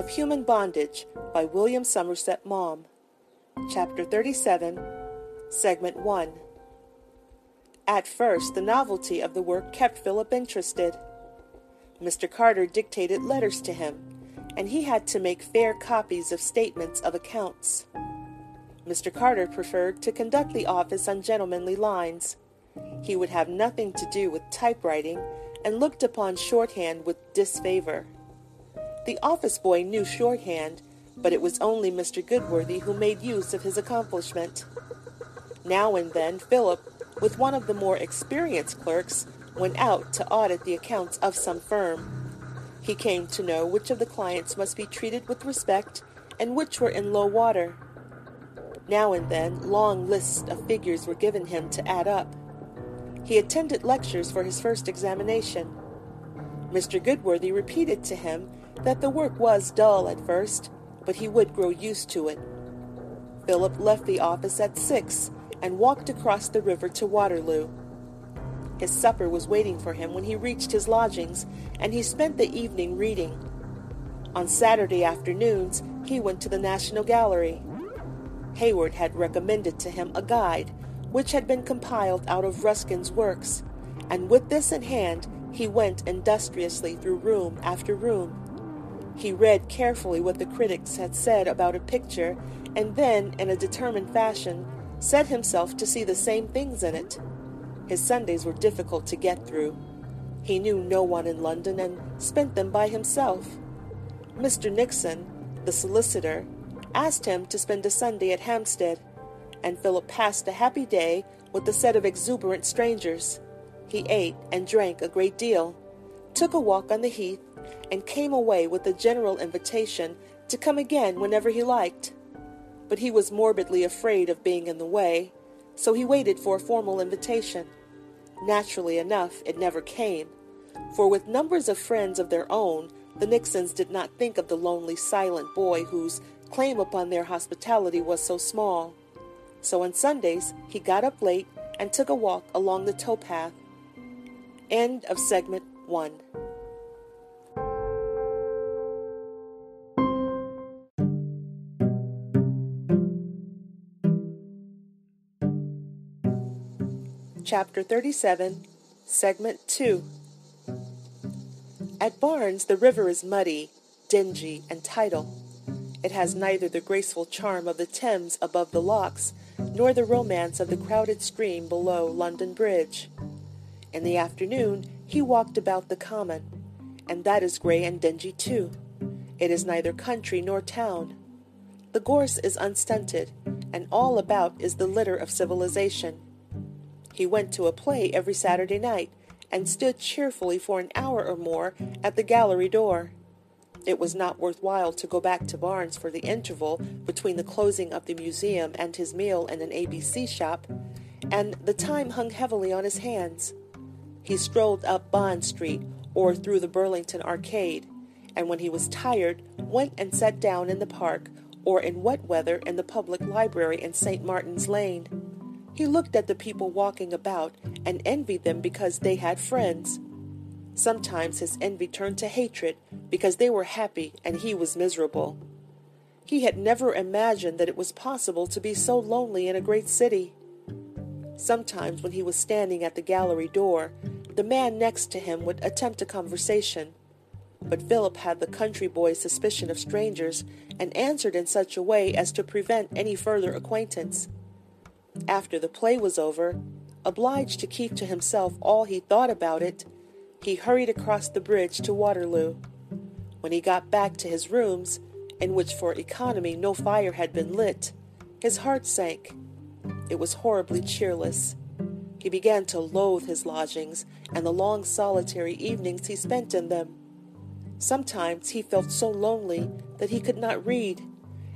of Human Bondage by William Somerset Maugham. Chapter 37, Segment 1. At first, the novelty of the work kept Philip interested. Mr. Carter dictated letters to him, and he had to make fair copies of statements of accounts. Mr. Carter preferred to conduct the office on gentlemanly lines. He would have nothing to do with typewriting and looked upon shorthand with disfavor. The office boy knew shorthand, but it was only Mr. Goodworthy who made use of his accomplishment. Now and then, Philip, with one of the more experienced clerks, went out to audit the accounts of some firm. He came to know which of the clients must be treated with respect and which were in low water. Now and then, long lists of figures were given him to add up. He attended lectures for his first examination. Mr. Goodworthy repeated to him that the work was dull at first, but he would grow used to it. Philip left the office at six and walked across the river to Waterloo. His supper was waiting for him when he reached his lodgings, and he spent the evening reading. On Saturday afternoons, he went to the National Gallery. Hayward had recommended to him a guide which had been compiled out of Ruskin's works, and with this in hand, he went industriously through room after room. He read carefully what the critics had said about a picture, and then, in a determined fashion, set himself to see the same things in it. His Sundays were difficult to get through. He knew no one in London and spent them by himself. Mr. Nixon, the solicitor, asked him to spend a Sunday at Hampstead, and Philip passed a happy day with a set of exuberant strangers. He ate and drank a great deal, took a walk on the heath, and came away with a general invitation to come again whenever he liked. But he was morbidly afraid of being in the way, so he waited for a formal invitation. Naturally enough, it never came, for with numbers of friends of their own, the Nixons did not think of the lonely, silent boy whose claim upon their hospitality was so small. So on Sundays, he got up late and took a walk along the towpath. End of segment one. Chapter 37, Segment 2. At Barnes, the river is muddy, dingy, and tidal. It has neither the graceful charm of the Thames above the locks, nor the romance of the crowded stream below London Bridge. In the afternoon, he walked about the common, and that is grey and dingy too. It is neither country nor town. The gorse is unstunted, and all about is the litter of civilization. He went to a play every Saturday night, and stood cheerfully for an hour or more at the gallery door. It was not worth while to go back to Barnes for the interval between the closing of the museum and his meal in an ABC shop, and the time hung heavily on his hands. He strolled up Bond Street or through the Burlington Arcade, and when he was tired, went and sat down in the park or in wet weather in the public library in St. Martin's Lane. He looked at the people walking about and envied them because they had friends. Sometimes his envy turned to hatred because they were happy and he was miserable. He had never imagined that it was possible to be so lonely in a great city. Sometimes, when he was standing at the gallery door, the man next to him would attempt a conversation. But Philip had the country boy's suspicion of strangers and answered in such a way as to prevent any further acquaintance. After the play was over, obliged to keep to himself all he thought about it, he hurried across the bridge to Waterloo. When he got back to his rooms, in which for economy no fire had been lit, his heart sank. It was horribly cheerless. He began to loathe his lodgings and the long solitary evenings he spent in them. Sometimes he felt so lonely that he could not read,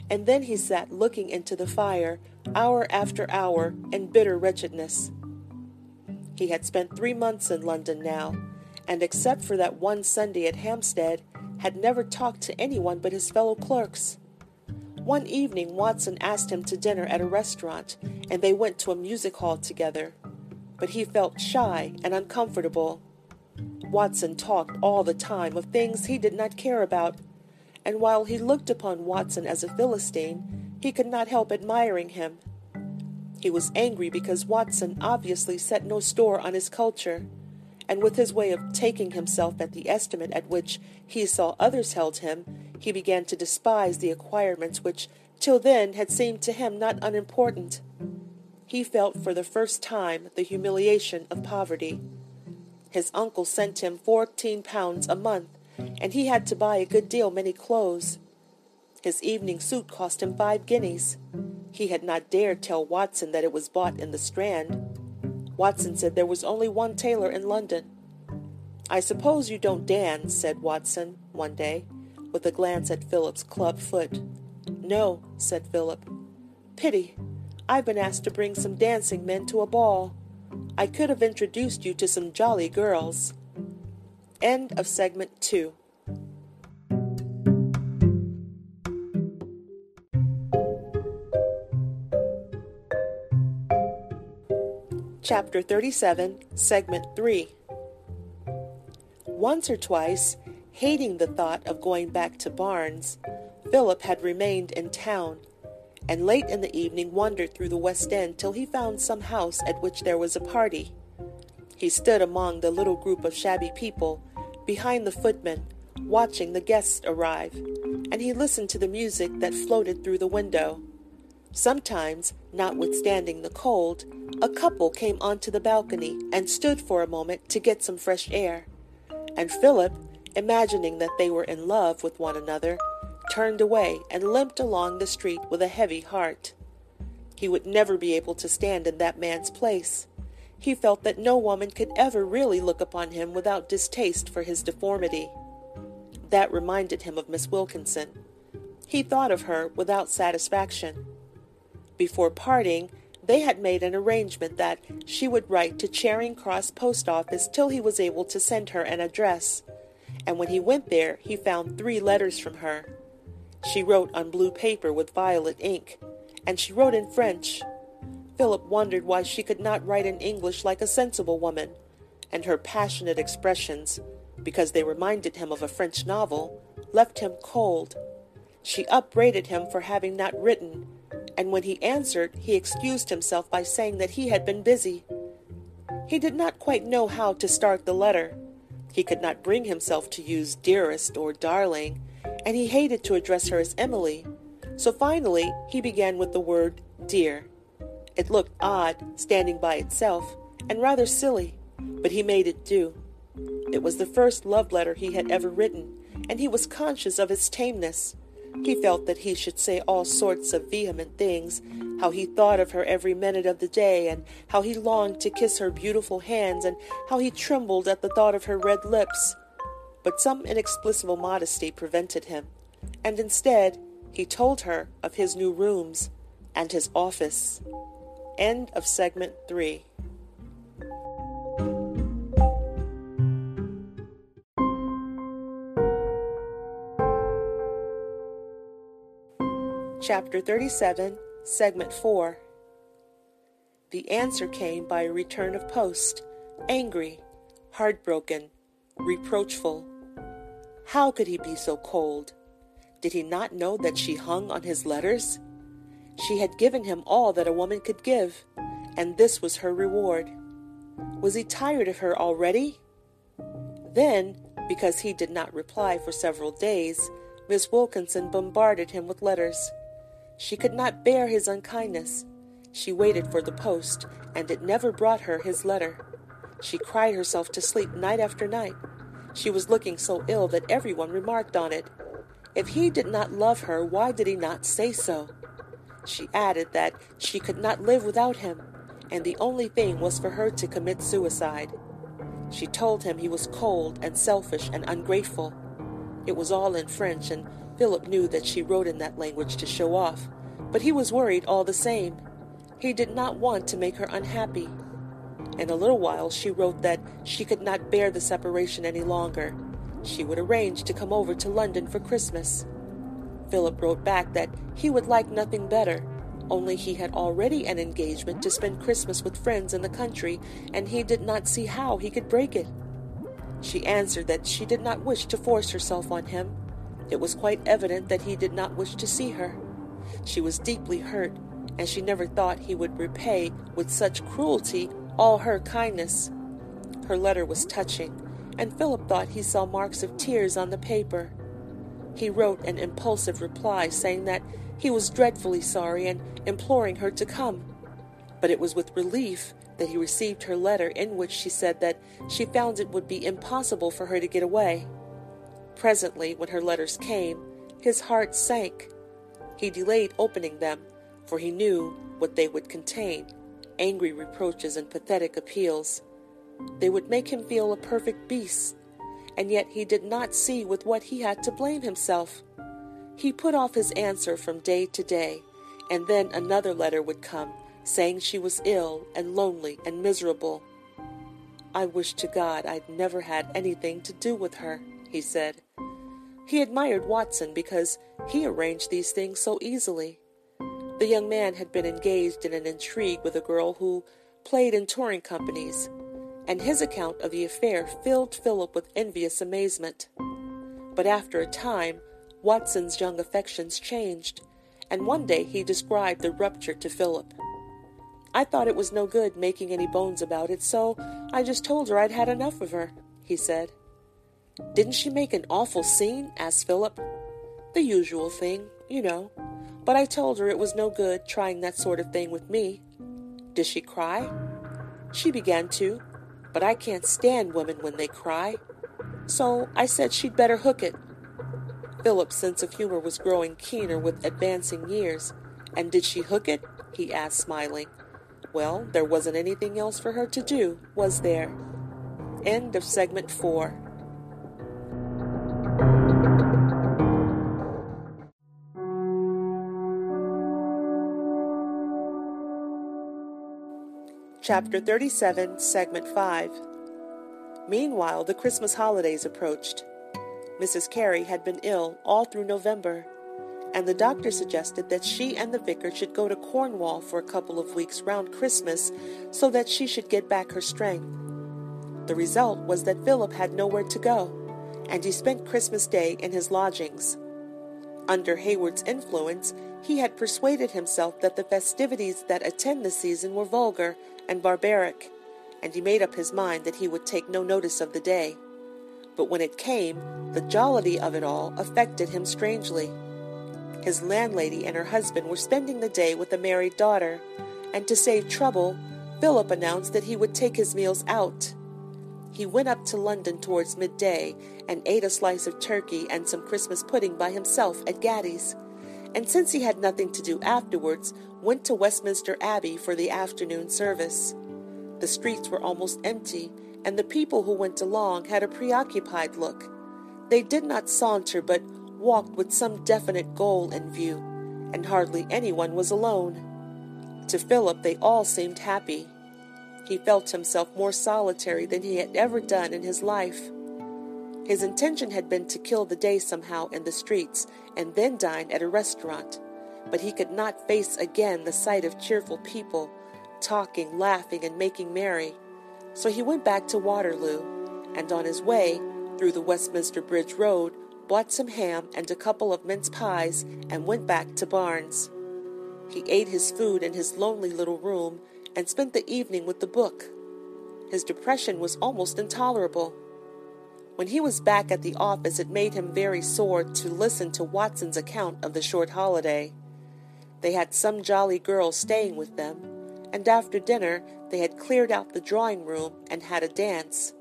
and then he sat looking into the fire hour after hour in bitter wretchedness. He had spent three months in London now, and except for that one Sunday at Hampstead, had never talked to anyone but his fellow clerks. One evening, Watson asked him to dinner at a restaurant, and they went to a music hall together. But he felt shy and uncomfortable. Watson talked all the time of things he did not care about, and while he looked upon Watson as a Philistine, he could not help admiring him. He was angry because Watson obviously set no store on his culture, and with his way of taking himself at the estimate at which he saw others held him, he began to despise the acquirements which till then had seemed to him not unimportant. He felt for the first time the humiliation of poverty. His uncle sent him fourteen pounds a month, and he had to buy a good deal many clothes. His evening suit cost him five guineas. He had not dared tell Watson that it was bought in the Strand. Watson said there was only one tailor in London. I suppose you don't dance, said Watson one day, with a glance at Philip's club foot. No, said Philip. Pity. I've been asked to bring some dancing men to a ball. I could have introduced you to some jolly girls. End of segment two. Chapter 37, Segment 3. Once or twice, hating the thought of going back to Barnes, Philip had remained in town, and late in the evening wandered through the West End till he found some house at which there was a party. He stood among the little group of shabby people, behind the footman, watching the guests arrive, and he listened to the music that floated through the window. Sometimes, notwithstanding the cold, a couple came onto the balcony and stood for a moment to get some fresh air. And Philip, imagining that they were in love with one another, turned away and limped along the street with a heavy heart. He would never be able to stand in that man's place. He felt that no woman could ever really look upon him without distaste for his deformity. That reminded him of Miss Wilkinson. He thought of her without satisfaction. Before parting, they had made an arrangement that she would write to Charing Cross Post Office till he was able to send her an address, and when he went there he found three letters from her. She wrote on blue paper with violet ink, and she wrote in French. Philip wondered why she could not write in English like a sensible woman, and her passionate expressions, because they reminded him of a French novel, left him cold. She upbraided him for having not written and when he answered, he excused himself by saying that he had been busy. He did not quite know how to start the letter. He could not bring himself to use dearest or darling, and he hated to address her as Emily. So finally, he began with the word dear. It looked odd, standing by itself, and rather silly, but he made it do. It was the first love letter he had ever written, and he was conscious of its tameness. He felt that he should say all sorts of vehement things, how he thought of her every minute of the day, and how he longed to kiss her beautiful hands, and how he trembled at the thought of her red lips. But some inexplicable modesty prevented him, and instead he told her of his new rooms and his office. End of segment 3. Chapter 37, Segment 4. The answer came by a return of post, angry, heartbroken, reproachful. How could he be so cold? Did he not know that she hung on his letters? She had given him all that a woman could give, and this was her reward. Was he tired of her already? Then, because he did not reply for several days, Miss Wilkinson bombarded him with letters. She could not bear his unkindness. She waited for the post, and it never brought her his letter. She cried herself to sleep night after night. She was looking so ill that everyone remarked on it. If he did not love her, why did he not say so? She added that she could not live without him, and the only thing was for her to commit suicide. She told him he was cold and selfish and ungrateful. It was all in French, and Philip knew that she wrote in that language to show off, but he was worried all the same. He did not want to make her unhappy. In a little while, she wrote that she could not bear the separation any longer. She would arrange to come over to London for Christmas. Philip wrote back that he would like nothing better, only he had already an engagement to spend Christmas with friends in the country, and he did not see how he could break it. She answered that she did not wish to force herself on him, It was quite evident that he did not wish to see her. She was deeply hurt, and she never thought he would repay with such cruelty all her kindness. Her letter was touching, and Philip thought he saw marks of tears on the paper. He wrote an impulsive reply saying that he was dreadfully sorry and imploring her to come. But it was with relief that he received her letter in which she said that she found it would be impossible for her to get away. Presently, when her letters came, his heart sank. He delayed opening them, for he knew what they would contain angry reproaches and pathetic appeals. They would make him feel a perfect beast, and yet he did not see with what he had to blame himself. He put off his answer from day to day, and then another letter would come, saying she was ill and lonely and miserable. I wish to God I'd never had anything to do with her, he said. He admired Watson because he arranged these things so easily. The young man had been engaged in an intrigue with a girl who played in touring companies, and his account of the affair filled Philip with envious amazement. But after a time, Watson's young affections changed, and one day he described the rupture to Philip. I thought it was no good making any bones about it, so I just told her I'd had enough of her, he said. Didn't she make an awful scene? asked Philip. The usual thing, you know. But I told her it was no good trying that sort of thing with me. Did she cry? She began to, but I can't stand women when they cry. So I said she'd better hook it. Philip's sense of humor was growing keener with advancing years. And did she hook it? he asked, smiling. Well, there wasn't anything else for her to do, was there? End of segment four. Chapter 37, Segment 5. Meanwhile, the Christmas holidays approached. Mrs. Carey had been ill all through November, and the doctor suggested that she and the vicar should go to Cornwall for a couple of weeks round Christmas so that she should get back her strength. The result was that Philip had nowhere to go, and he spent Christmas Day in his lodgings. Under Hayward's influence, he had persuaded himself that the festivities that attend the season were vulgar and barbaric, and he made up his mind that he would take no notice of the day. But when it came, the jollity of it all affected him strangely. His landlady and her husband were spending the day with a married daughter, and to save trouble, Philip announced that he would take his meals out. He went up to London towards midday and ate a slice of turkey and some Christmas pudding by himself at Gatti's, and since he had nothing to do afterwards, went to Westminster Abbey for the afternoon service. The streets were almost empty, and the people who went along had a preoccupied look. They did not saunter, but walked with some definite goal in view, and hardly anyone was alone. To Philip, they all seemed happy. He felt himself more solitary than he had ever done in his life. His intention had been to kill the day somehow in the streets and then dine at a restaurant but he could not face again the sight of cheerful people, talking, laughing, and making merry. So he went back to Waterloo, and on his way, through the Westminster Bridge Road, bought some ham and a couple of mince pies, and went back to Barnes. He ate his food in his lonely little room and spent the evening with the book. His depression was almost intolerable. When he was back at the office, it made him very sore to listen to Watson's account of the short holiday. They had some jolly girls staying with them, and after dinner they had cleared out the drawing room and had a dance.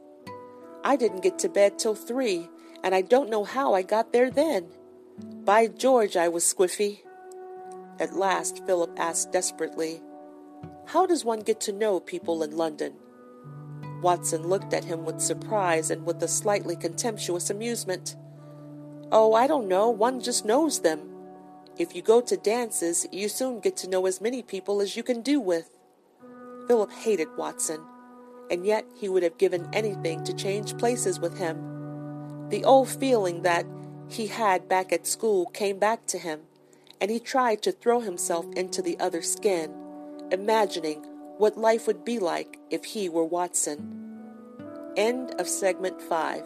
I didn't get to bed till three, and I don't know how I got there then. By George, I was squiffy. At last, Philip asked desperately, How does one get to know people in London? Watson looked at him with surprise and with a slightly contemptuous amusement. Oh, I don't know, one just knows them. If you go to dances, you soon get to know as many people as you can do with. Philip hated Watson, and yet he would have given anything to change places with him. The old feeling that he had back at school came back to him, and he tried to throw himself into the other skin, imagining what life would be like if he were Watson. End of segment 5.